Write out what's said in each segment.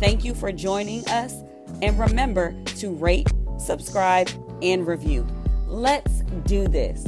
Thank you for joining us, and remember to rate, subscribe, and review. Let's do this.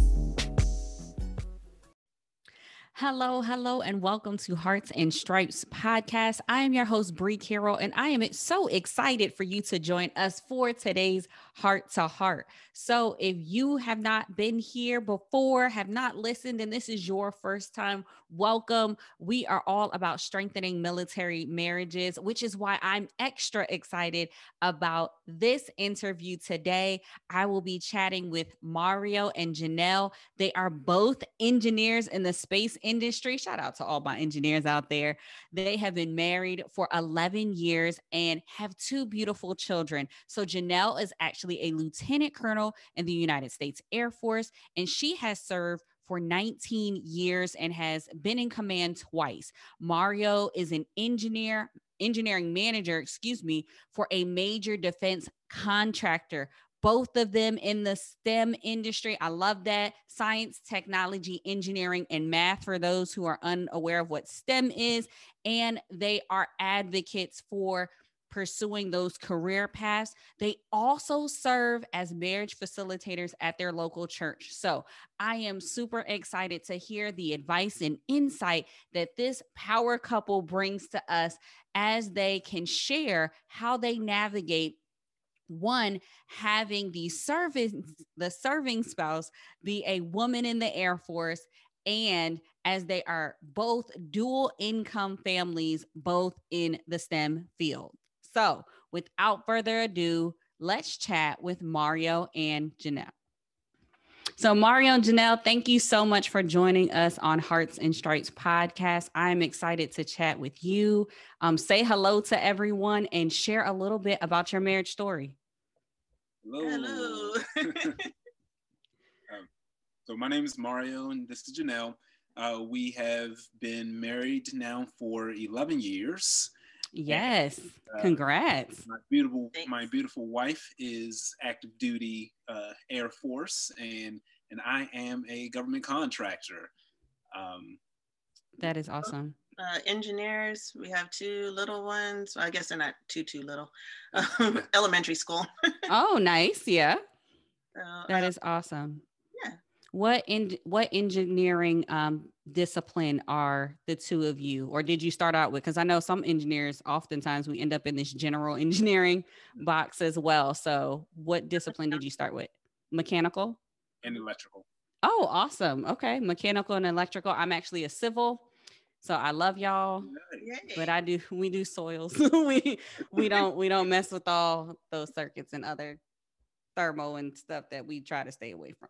Hello, hello, and welcome to Hearts and Stripes podcast. I am your host, Bree Carroll, and I am so excited for you to join us for today's Heart to Heart. So, if you have not been here before, have not listened, and this is your first time, welcome. We are all about strengthening military marriages, which is why I'm extra excited about this interview today. I will be chatting with Mario and Janelle. They are both engineers in the space industry. Shout out to all my engineers out there. They have been married for 11 years and have two beautiful children. So Janelle is actually a lieutenant colonel in the United States Air Force, and she has served for 19 years and has been in command twice. Mario is an engineer, engineering manager, excuse me, for a major defense contractor both of them in the STEM industry. I love that science, technology, engineering, and math for those who are unaware of what STEM is. And they are advocates for pursuing those career paths. They also serve as marriage facilitators at their local church. So I am super excited to hear the advice and insight that this power couple brings to us as they can share how they navigate one having the serving the serving spouse be a woman in the air force and as they are both dual income families both in the STEM field. So, without further ado, let's chat with Mario and Janelle. So, Mario and Janelle, thank you so much for joining us on Hearts and Stripes podcast. I'm excited to chat with you. Um, say hello to everyone and share a little bit about your marriage story. Hello. hello. um, so, my name is Mario, and this is Janelle. Uh, we have been married now for 11 years. Yes. Uh, Congrats. My beautiful, Thanks. my beautiful wife is active duty uh, Air Force, and and I am a government contractor. Um, that is awesome. Uh, engineers, we have two little ones. Well, I guess they're not too too little. Um, elementary school. oh, nice. Yeah. So, that uh, is awesome. Yeah. What in what engineering um, discipline are the two of you or did you start out with? Because i know some engineers oftentimes we end up in this general engineering box as well. So what discipline did you start with? Mechanical? And electrical. Oh awesome. Okay mechanical and electrical. I'm actually a civil so i love y'all but i do we do soils. We we don't we don't mess with all those circuits and other thermo and stuff that we try to stay away from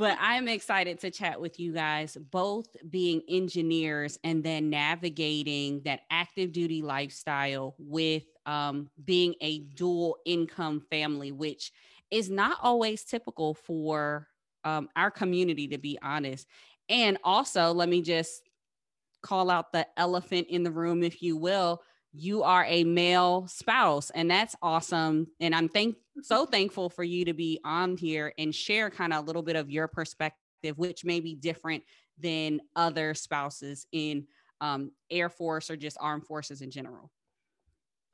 but I'm excited to chat with you guys, both being engineers and then navigating that active duty lifestyle with um, being a dual income family, which is not always typical for um, our community, to be honest. And also, let me just call out the elephant in the room, if you will you are a male spouse and that's awesome and i'm thank so thankful for you to be on here and share kind of a little bit of your perspective which may be different than other spouses in um, air force or just armed forces in general.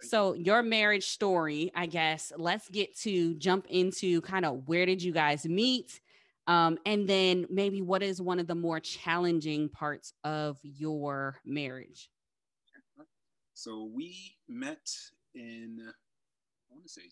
So your marriage story i guess let's get to jump into kind of where did you guys meet um, and then maybe what is one of the more challenging parts of your marriage so we met in, I want to say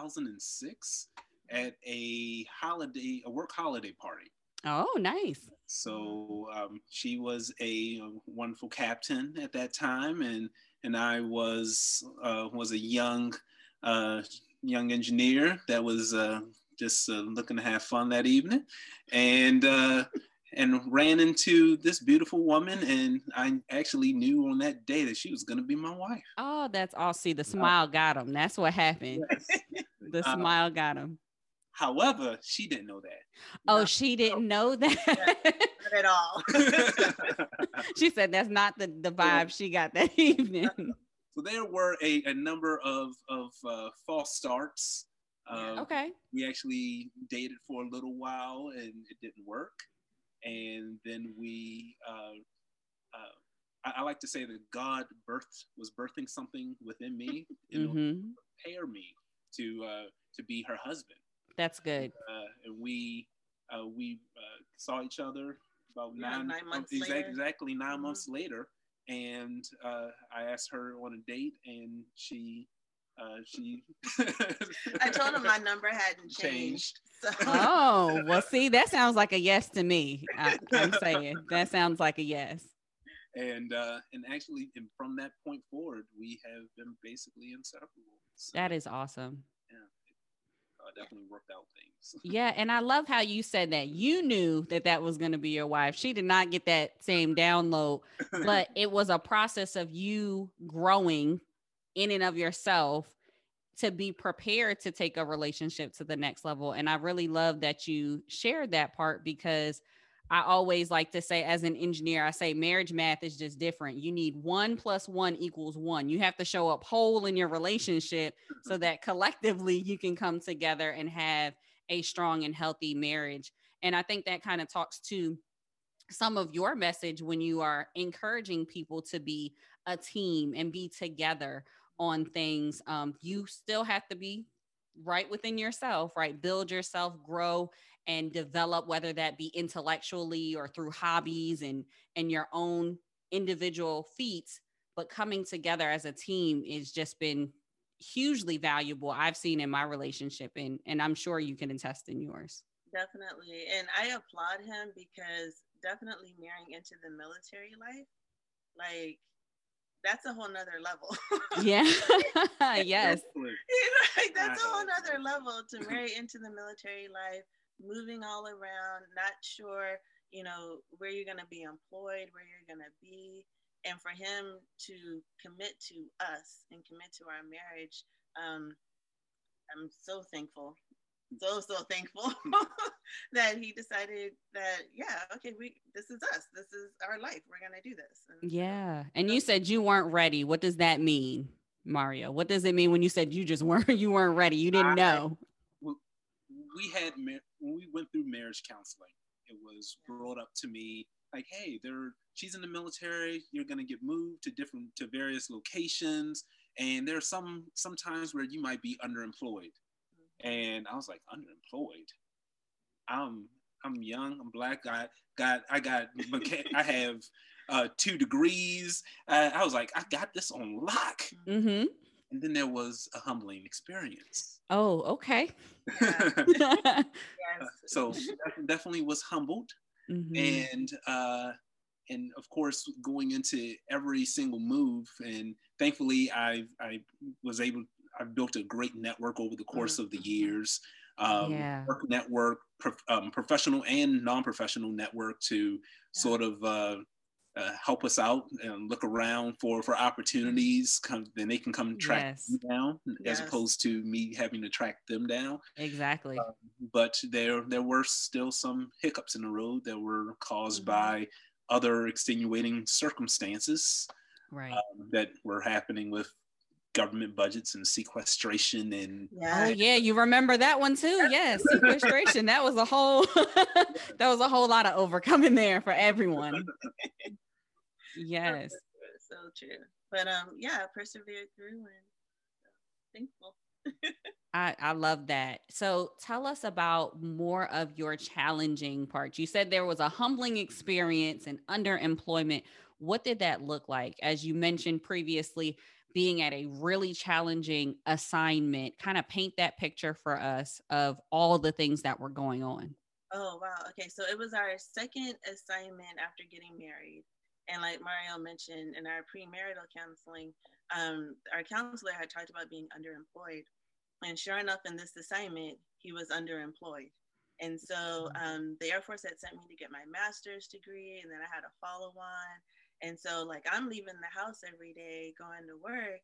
2006 at a holiday, a work holiday party. Oh, nice. So um, she was a wonderful captain at that time, and and I was uh, was a young uh, young engineer that was uh, just uh, looking to have fun that evening, and uh, and ran into this beautiful woman, and I actually knew on that day that she was going to be my wife. Oh, that's all. See, the smile got him. That's what happened. Yes. the uh, smile got him. However, she didn't know that. Oh, no. she didn't know that at all. she said that's not the, the vibe she got that evening. So there were a, a number of, of uh, false starts. Uh, okay. We actually dated for a little while and it didn't work. And then we, uh, uh I, I, like to say that God birthed was birthing something within me in mm-hmm. order to prepare me to uh, to be her husband. That's good. Uh, and we uh, we uh, saw each other about yeah, nine, nine months exactly, later. exactly 9 mm-hmm. months later, and uh, I asked her on a date, and she uh, she. I told him my number hadn't changed. changed. So. Oh well, see, that sounds like a yes to me. I, am saying that sounds like a yes. And uh, and actually, and from that point forward, we have been basically inseparable. So. That is awesome uh, definitely worked out things. yeah, and I love how you said that you knew that that was going to be your wife. She did not get that same download, but it was a process of you growing in and of yourself to be prepared to take a relationship to the next level. And I really love that you shared that part because I always like to say, as an engineer, I say marriage math is just different. You need one plus one equals one. You have to show up whole in your relationship so that collectively you can come together and have a strong and healthy marriage. And I think that kind of talks to some of your message when you are encouraging people to be a team and be together on things. Um, you still have to be right within yourself, right? Build yourself, grow and develop whether that be intellectually or through hobbies and and your own individual feats but coming together as a team has just been hugely valuable i've seen in my relationship and and i'm sure you can attest in yours definitely and i applaud him because definitely marrying into the military life like that's a whole nother level. yeah. yes. Like, that's a whole nother level to marry into the military life, moving all around, not sure, you know, where you're going to be employed, where you're going to be. And for him to commit to us and commit to our marriage, um, I'm so thankful, so so thankful that he decided that yeah, okay, we this is us, this is our life, we're gonna do this. And yeah, and you said you weren't ready. What does that mean, Mario? What does it mean when you said you just weren't you weren't ready? You didn't know. we had when we went through marriage counseling, it was brought up to me like, hey, there she's in the military, you're gonna get moved to different to various locations, and there's some sometimes where you might be underemployed. And I was like, underemployed. I'm I'm young, I'm black, I got I got I have uh, two degrees. Uh, I was like, I got this on lock. Mm-hmm. And then there was a humbling experience. Oh, okay. yes. so definitely was humbled, mm-hmm. and uh, and of course going into every single move, and thankfully I I was able I built a great network over the course mm-hmm. of the years. Um, yeah. Work network, um, professional and non-professional network to yeah. sort of uh, uh, help us out and look around for for opportunities come then they can come track yes. me down yes. as opposed to me having to track them down exactly um, but there there were still some hiccups in the road that were caused mm-hmm. by other extenuating circumstances right um, that were happening with government budgets and sequestration and yeah. oh yeah you remember that one too yes sequestration that was a whole that was a whole lot of overcoming there for everyone yes so true but um yeah persevered through and thankful I, I love that. So tell us about more of your challenging parts. You said there was a humbling experience and underemployment. What did that look like? As you mentioned previously, being at a really challenging assignment, kind of paint that picture for us of all the things that were going on. Oh, wow. Okay. So it was our second assignment after getting married. And like Mario mentioned in our premarital counseling, um, our counselor had talked about being underemployed. And sure enough, in this assignment, he was underemployed. And so um, the Air Force had sent me to get my master's degree, and then I had a follow on. And so, like, I'm leaving the house every day, going to work.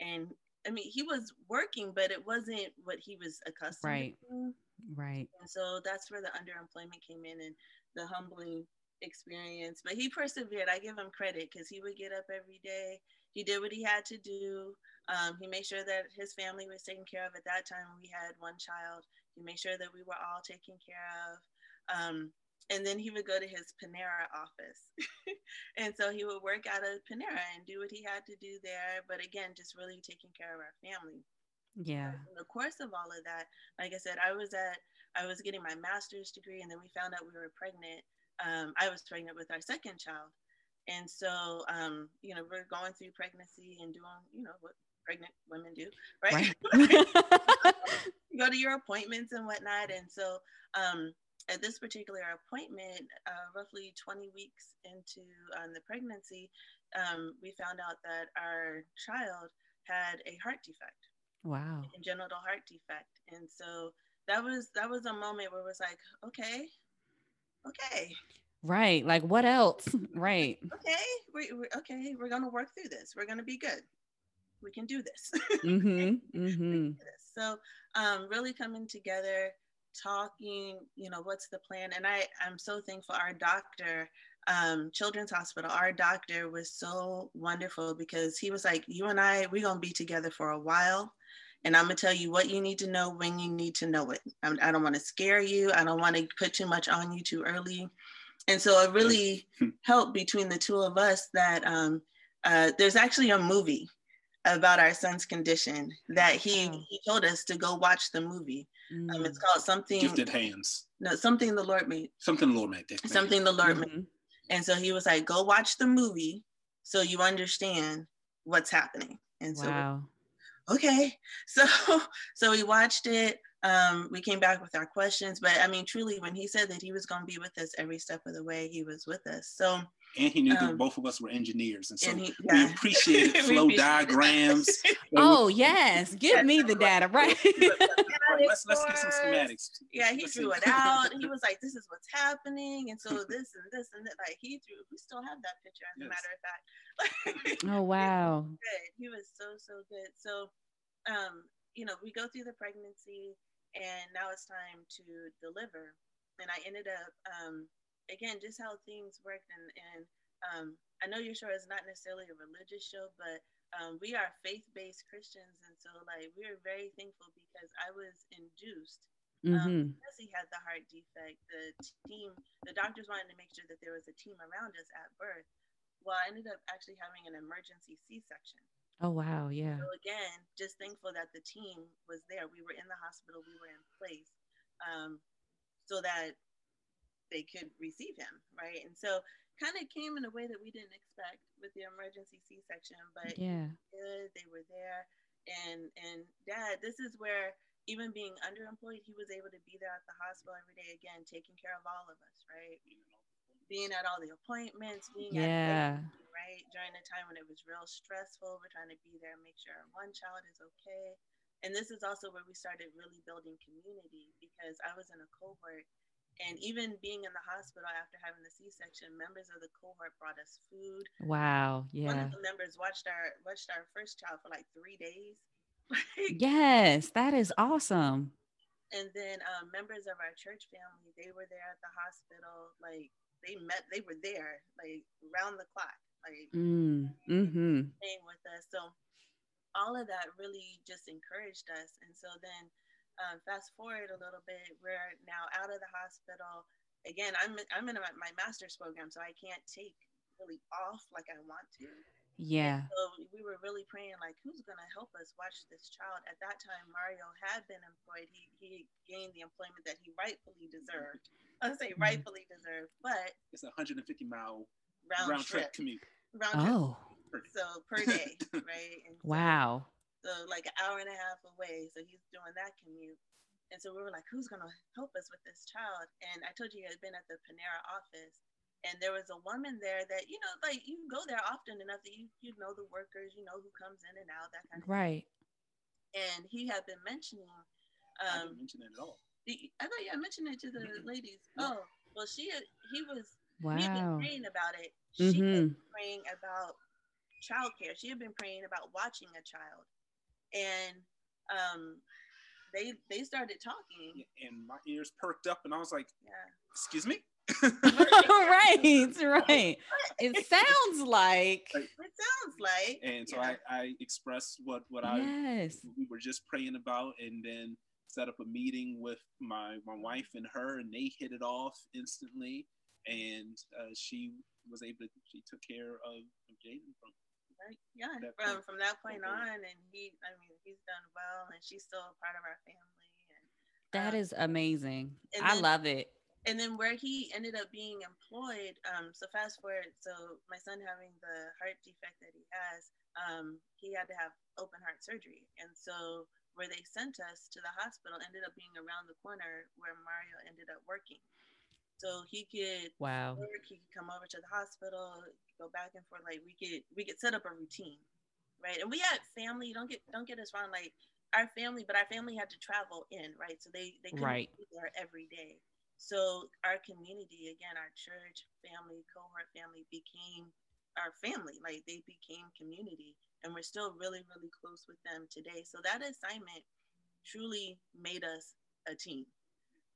And I mean, he was working, but it wasn't what he was accustomed right. to. Right. And so that's where the underemployment came in and the humbling experience. But he persevered. I give him credit because he would get up every day. He did what he had to do. Um, he made sure that his family was taken care of. At that time, we had one child. He made sure that we were all taken care of. Um, and then he would go to his Panera office. and so he would work out of Panera and do what he had to do there. But again, just really taking care of our family. Yeah. In the course of all of that, like I said, I was at, I was getting my master's degree, and then we found out we were pregnant. Um, I was pregnant with our second child. And so, um, you know, we're going through pregnancy and doing, you know, what pregnant women do, right? right. go to your appointments and whatnot. And so um, at this particular appointment, uh, roughly 20 weeks into um, the pregnancy, um, we found out that our child had a heart defect. Wow. A congenital heart defect. And so that was that was a moment where it was like, okay, okay. Right. Like what else? right. Okay. We, we, okay. We're gonna work through this. We're gonna be good we can do this. mm-hmm, mm-hmm. So um, really coming together, talking, you know, what's the plan? And I, I'm so thankful our doctor, um, Children's Hospital, our doctor was so wonderful because he was like, you and I, we're going to be together for a while. And I'm gonna tell you what you need to know when you need to know it. I, I don't want to scare you. I don't want to put too much on you too early. And so it really helped between the two of us that um, uh, there's actually a movie about our son's condition that he, oh. he told us to go watch the movie. Mm. Um, it's mm. called something Gifted Hands. No, something the Lord made. Something the Lord made. Something the Lord mm-hmm. made. And so he was like, go watch the movie so you understand what's happening. And so wow. okay. So so we watched it. Um, we came back with our questions, but I mean, truly, when he said that he was going to be with us every step of the way, he was with us. So and he knew um, that both of us were engineers, and so and he, yeah. we appreciated flow we diagrams. oh yes, give me the data, right? let's let's get some schematics. Yeah, he let's drew see. it out. He was like, "This is what's happening," and so this and this and that. Like he drew. We still have that picture, as yes. a matter of fact. oh wow! Good. He was so so good. So, um, you know, we go through the pregnancy, and now it's time to deliver. And I ended up um, again, just how things worked. And, and um, I know your show is not necessarily a religious show, but um, we are faith-based Christians, and so like we are very thankful because I was induced um, mm-hmm. because he had the heart defect. The team, the doctors wanted to make sure that there was a team around us at birth. Well, I ended up actually having an emergency C-section. Oh wow, yeah. So again, just thankful that the team was there. We were in the hospital. We were in place, um, so that they could receive him, right? And so kind of came in a way that we didn't expect with the emergency C-section, but yeah, good, they were there. And and dad, this is where even being underemployed, he was able to be there at the hospital every day again, taking care of all of us, right? Being at all the appointments, being yeah. at right during the time when it was real stressful. We're trying to be there, make sure one child is okay. And this is also where we started really building community because I was in a cohort and even being in the hospital after having the C-section, members of the cohort brought us food. Wow. Yeah. One of the members watched our watched our first child for like three days. yes, that is awesome. And then um, members of our church family, they were there at the hospital. Like they met, they were there like round the clock, like mm, mm-hmm. staying with us. So all of that really just encouraged us. And so then um, fast forward a little bit, we're now out of the hospital. Again, I'm I'm in my master's program, so I can't take really off like I want to. Yeah. And so we were really praying, like, who's going to help us watch this child? At that time, Mario had been employed. He, he gained the employment that he rightfully deserved. I say mm-hmm. rightfully deserved, but it's a 150 mile round, round trip. trip commute. Round oh. Trip. So per day, right? And wow so like an hour and a half away. So he's doing that commute. And so we were like, who's gonna help us with this child? And I told you he had been at the Panera office. And there was a woman there that, you know, like you go there often enough that you you know the workers, you know who comes in and out, that kind of thing. right. Thing. And he had been mentioning um I didn't mention it at all. I thought yeah, I mentioned it to the ladies. Oh, well, she he was wow. he had been praying about it. She mm-hmm. was praying about childcare. She had been praying about watching a child, and um, they they started talking, and my ears perked up, and I was like, yeah. "Excuse me." right, right. It sounds like it sounds like. And so yeah. I, I expressed what what I yes. we were just praying about, and then set up a meeting with my my wife and her, and they hit it off instantly. And uh, she was able to she took care of, of Jaden from right? Yeah, from from that point on, and he, I mean, he's done well, and she's still a part of our family. And that um, is amazing. I then, love it and then where he ended up being employed um, so fast forward so my son having the heart defect that he has um, he had to have open heart surgery and so where they sent us to the hospital ended up being around the corner where mario ended up working so he could wow work he could come over to the hospital go back and forth like we could we could set up a routine right and we had family don't get don't get us wrong like our family but our family had to travel in right so they they couldn't right. be there every day so our community, again, our church family, cohort family became our family. Like they became community. And we're still really, really close with them today. So that assignment truly made us a team.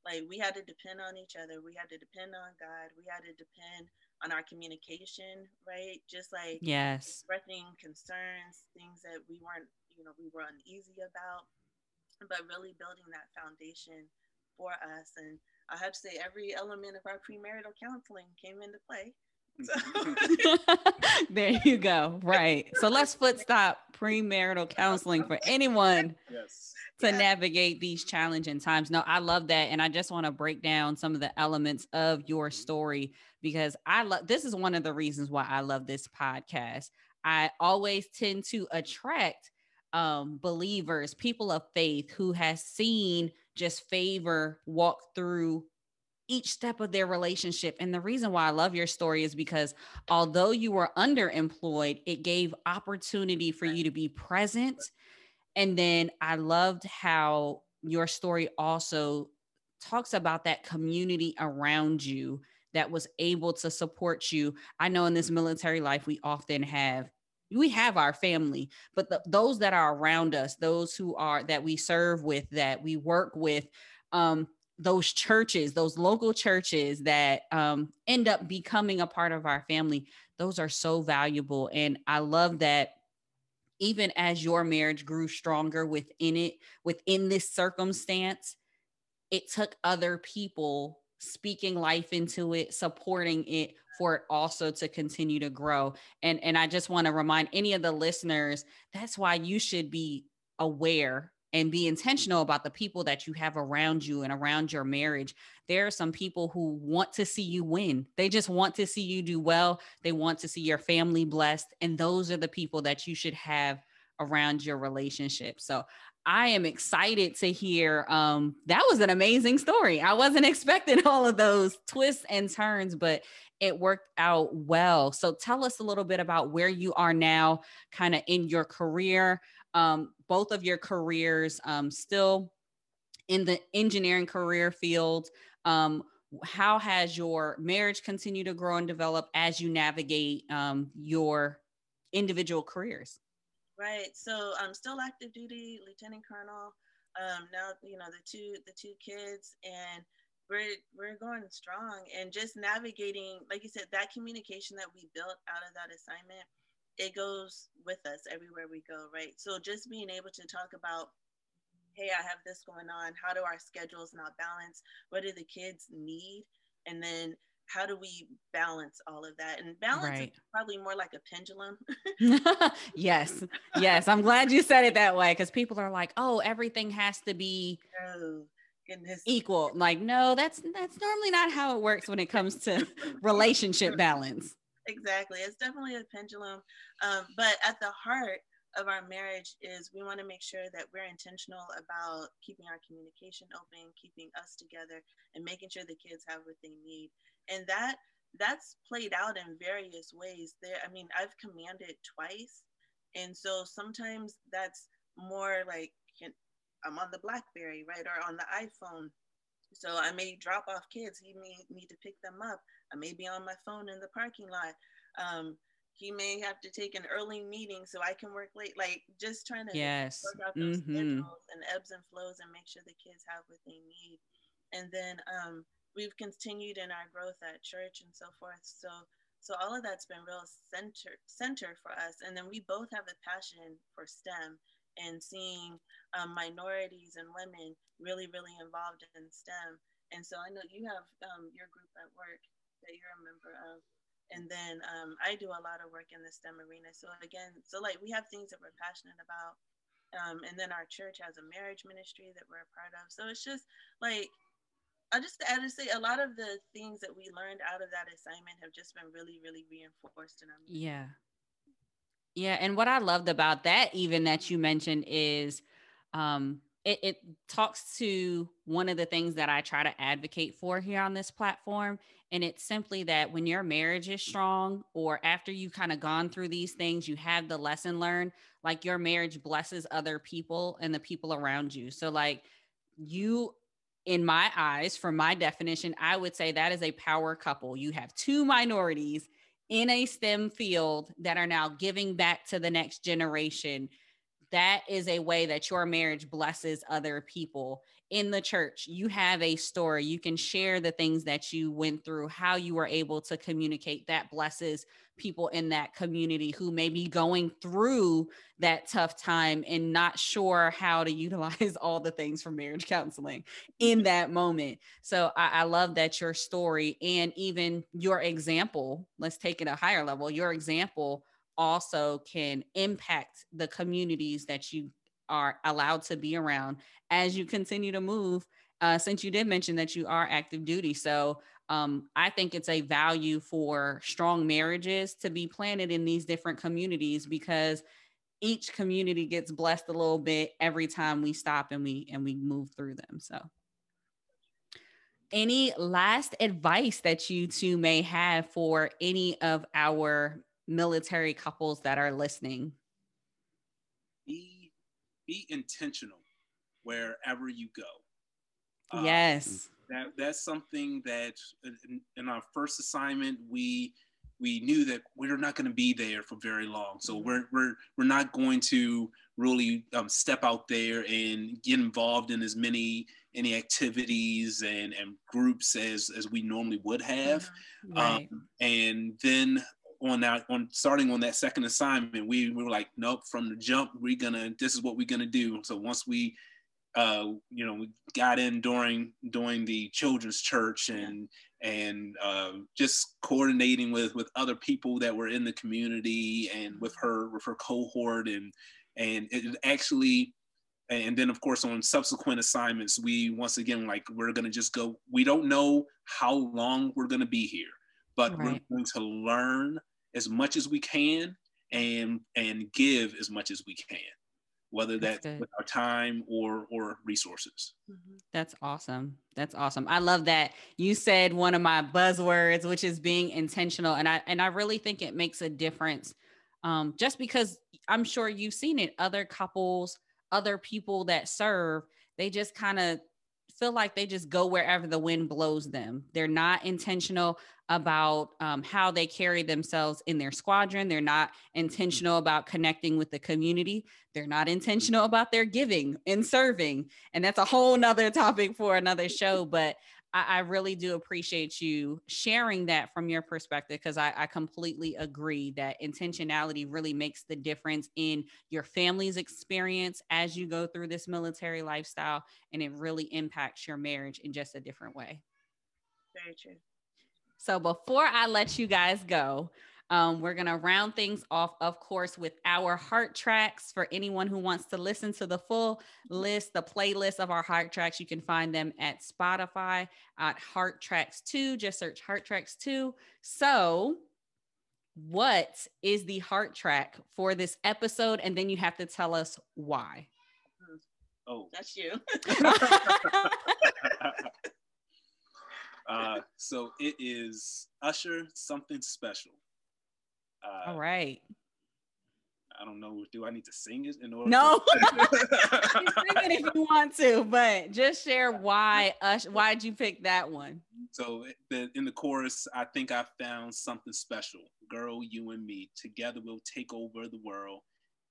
Like we had to depend on each other. We had to depend on God. We had to depend on our communication, right? Just like yes, expressing concerns, things that we weren't, you know, we were uneasy about, but really building that foundation for us. And I have to say every element of our premarital counseling came into play. So. there you go. Right. So let's foot stop premarital counseling for anyone yes. to yeah. navigate these challenging times. No, I love that. And I just want to break down some of the elements of your story because I love this is one of the reasons why I love this podcast. I always tend to attract um, believers, people of faith who has seen just favor walk through each step of their relationship. And the reason why I love your story is because although you were underemployed, it gave opportunity for you to be present. And then I loved how your story also talks about that community around you that was able to support you. I know in this military life, we often have we have our family but the, those that are around us those who are that we serve with that we work with um those churches those local churches that um end up becoming a part of our family those are so valuable and i love that even as your marriage grew stronger within it within this circumstance it took other people speaking life into it supporting it for it also to continue to grow. And and I just want to remind any of the listeners that's why you should be aware and be intentional about the people that you have around you and around your marriage. There are some people who want to see you win. They just want to see you do well. They want to see your family blessed. And those are the people that you should have around your relationship. So I am excited to hear. Um, that was an amazing story. I wasn't expecting all of those twists and turns, but it worked out well. So tell us a little bit about where you are now, kind of in your career. Um, both of your careers um, still in the engineering career field. Um, how has your marriage continued to grow and develop as you navigate um, your individual careers? Right. So I'm still active duty, lieutenant colonel. Um, now you know the two the two kids, and we're we're going strong. And just navigating, like you said, that communication that we built out of that assignment, it goes with us everywhere we go. Right. So just being able to talk about hey, I have this going on. How do our schedules not balance? What do the kids need? And then how do we balance all of that? And balance right. is probably more like a pendulum. yes. Yes. I'm glad you said it that way because people are like, oh, everything has to be oh, goodness. equal. Like, no, that's that's normally not how it works when it comes to relationship balance. Exactly. It's definitely a pendulum. Um, but at the heart of our marriage is we want to make sure that we're intentional about keeping our communication open, keeping us together, and making sure the kids have what they need and that that's played out in various ways there i mean i've commanded twice and so sometimes that's more like i'm on the blackberry right or on the iphone So I may drop off kids. He may need to pick them up. I may be on my phone in the parking lot. Um, he may have to take an early meeting so I can work late. Like just trying to yes. work out those mm-hmm. schedules and ebbs and flows and make sure the kids have what they need. And then um, we've continued in our growth at church and so forth. So so all of that's been real center center for us. And then we both have a passion for STEM and seeing um, minorities and women really really involved in STEM. And so I know you have um, your group at work that you're a member of and then um, I do a lot of work in the STEM arena. So again, so like we have things that we're passionate about, um, and then our church has a marriage ministry that we're a part of. So it's just like I just add to say a lot of the things that we learned out of that assignment have just been really, really reinforced in our. Yeah. Yeah, and what I loved about that, even that you mentioned, is um, it, it talks to one of the things that I try to advocate for here on this platform. And it's simply that when your marriage is strong, or after you've kind of gone through these things, you have the lesson learned, like your marriage blesses other people and the people around you. So, like, you, in my eyes, from my definition, I would say that is a power couple. You have two minorities in a STEM field that are now giving back to the next generation that is a way that your marriage blesses other people in the church you have a story. You can share the things that you went through how you were able to communicate that blesses people in that community who may be going through that tough time and not sure how to utilize all the things from marriage counseling in mm-hmm. that moment. So I, I love that your story and even your example let's take it a higher level your example also can impact the communities that you are allowed to be around as you continue to move. Uh, since you did mention that you are active duty. So um, I think it's a value for strong marriages to be planted in these different communities because each community gets blessed a little bit every time we stop and we and we move through them. So any last advice that you two may have for any of our military couples that are listening? Be intentional wherever you go. Uh, yes. that that's something that in, in, our first assignment we we knew that we're not going to be there for very long. So we're we're we're not going to really um, step out there and get involved in as many any activities and, and groups as as we normally would have. Right. Um, and then on that on starting on that second assignment, we, we were like, nope, from the jump, we're gonna this is what we're gonna do. So once we uh, you know, we got in during during the children's church and and uh, just coordinating with with other people that were in the community and with her with her cohort and and it actually and then of course on subsequent assignments we once again like we're gonna just go we don't know how long we're gonna be here but right. we're going to learn as much as we can and and give as much as we can whether that's, that's with our time or or resources. Mm-hmm. that's awesome. That's awesome. I love that you said one of my buzzwords which is being intentional and i and i really think it makes a difference um, just because i'm sure you've seen it. Other couples other people that serve they just kind of feel like they just go wherever the wind blows them. They're not intentional about um, how they carry themselves in their squadron. They're not intentional about connecting with the community. They're not intentional about their giving and serving. And that's a whole nother topic for another show. But I, I really do appreciate you sharing that from your perspective because I, I completely agree that intentionality really makes the difference in your family's experience as you go through this military lifestyle, and it really impacts your marriage in just a different way. Very true. So before I let you guys go, um, we're going to round things off, of course, with our heart tracks. For anyone who wants to listen to the full list, the playlist of our heart tracks, you can find them at Spotify at Heart Tracks 2. Just search Heart Tracks 2. So, what is the heart track for this episode? And then you have to tell us why. Oh, that's you. uh, so it is Usher something special. Uh, All right. I don't know. Do I need to sing it in order? No, to- sing it if you want to, but just share why us. Why'd you pick that one? so the, in the chorus, I think I found something special. Girl, you and me together, we'll take over the world.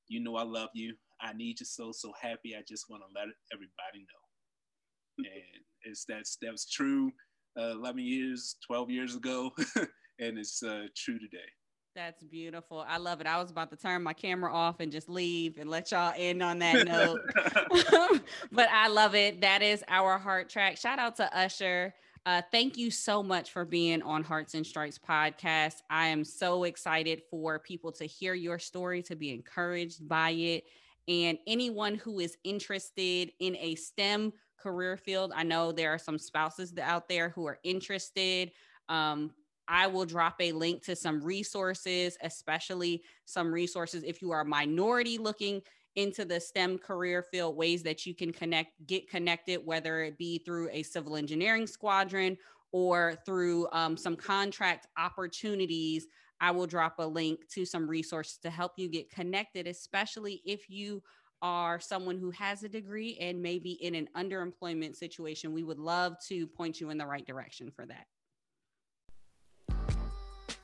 You know I love you. I need you so so happy. I just want to let everybody know. And it's that's that's true. Uh, Eleven years, twelve years ago, and it's uh, true today. That's beautiful. I love it. I was about to turn my camera off and just leave and let y'all end on that note. but I love it. That is our heart track. Shout out to Usher. Uh, thank you so much for being on Hearts and Stripes podcast. I am so excited for people to hear your story, to be encouraged by it. And anyone who is interested in a STEM career field, I know there are some spouses out there who are interested. Um, I will drop a link to some resources, especially some resources if you are a minority looking into the STEM career field, ways that you can connect, get connected, whether it be through a civil engineering squadron or through um, some contract opportunities. I will drop a link to some resources to help you get connected, especially if you are someone who has a degree and maybe in an underemployment situation. We would love to point you in the right direction for that.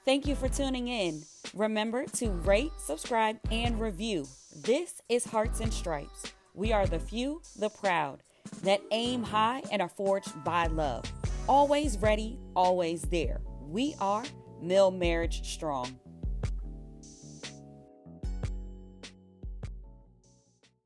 Thank you for tuning in. Remember to rate, subscribe, and review. This is Hearts and Stripes. We are the few, the proud, that aim high and are forged by love. Always ready, always there. We are Mil Marriage Strong.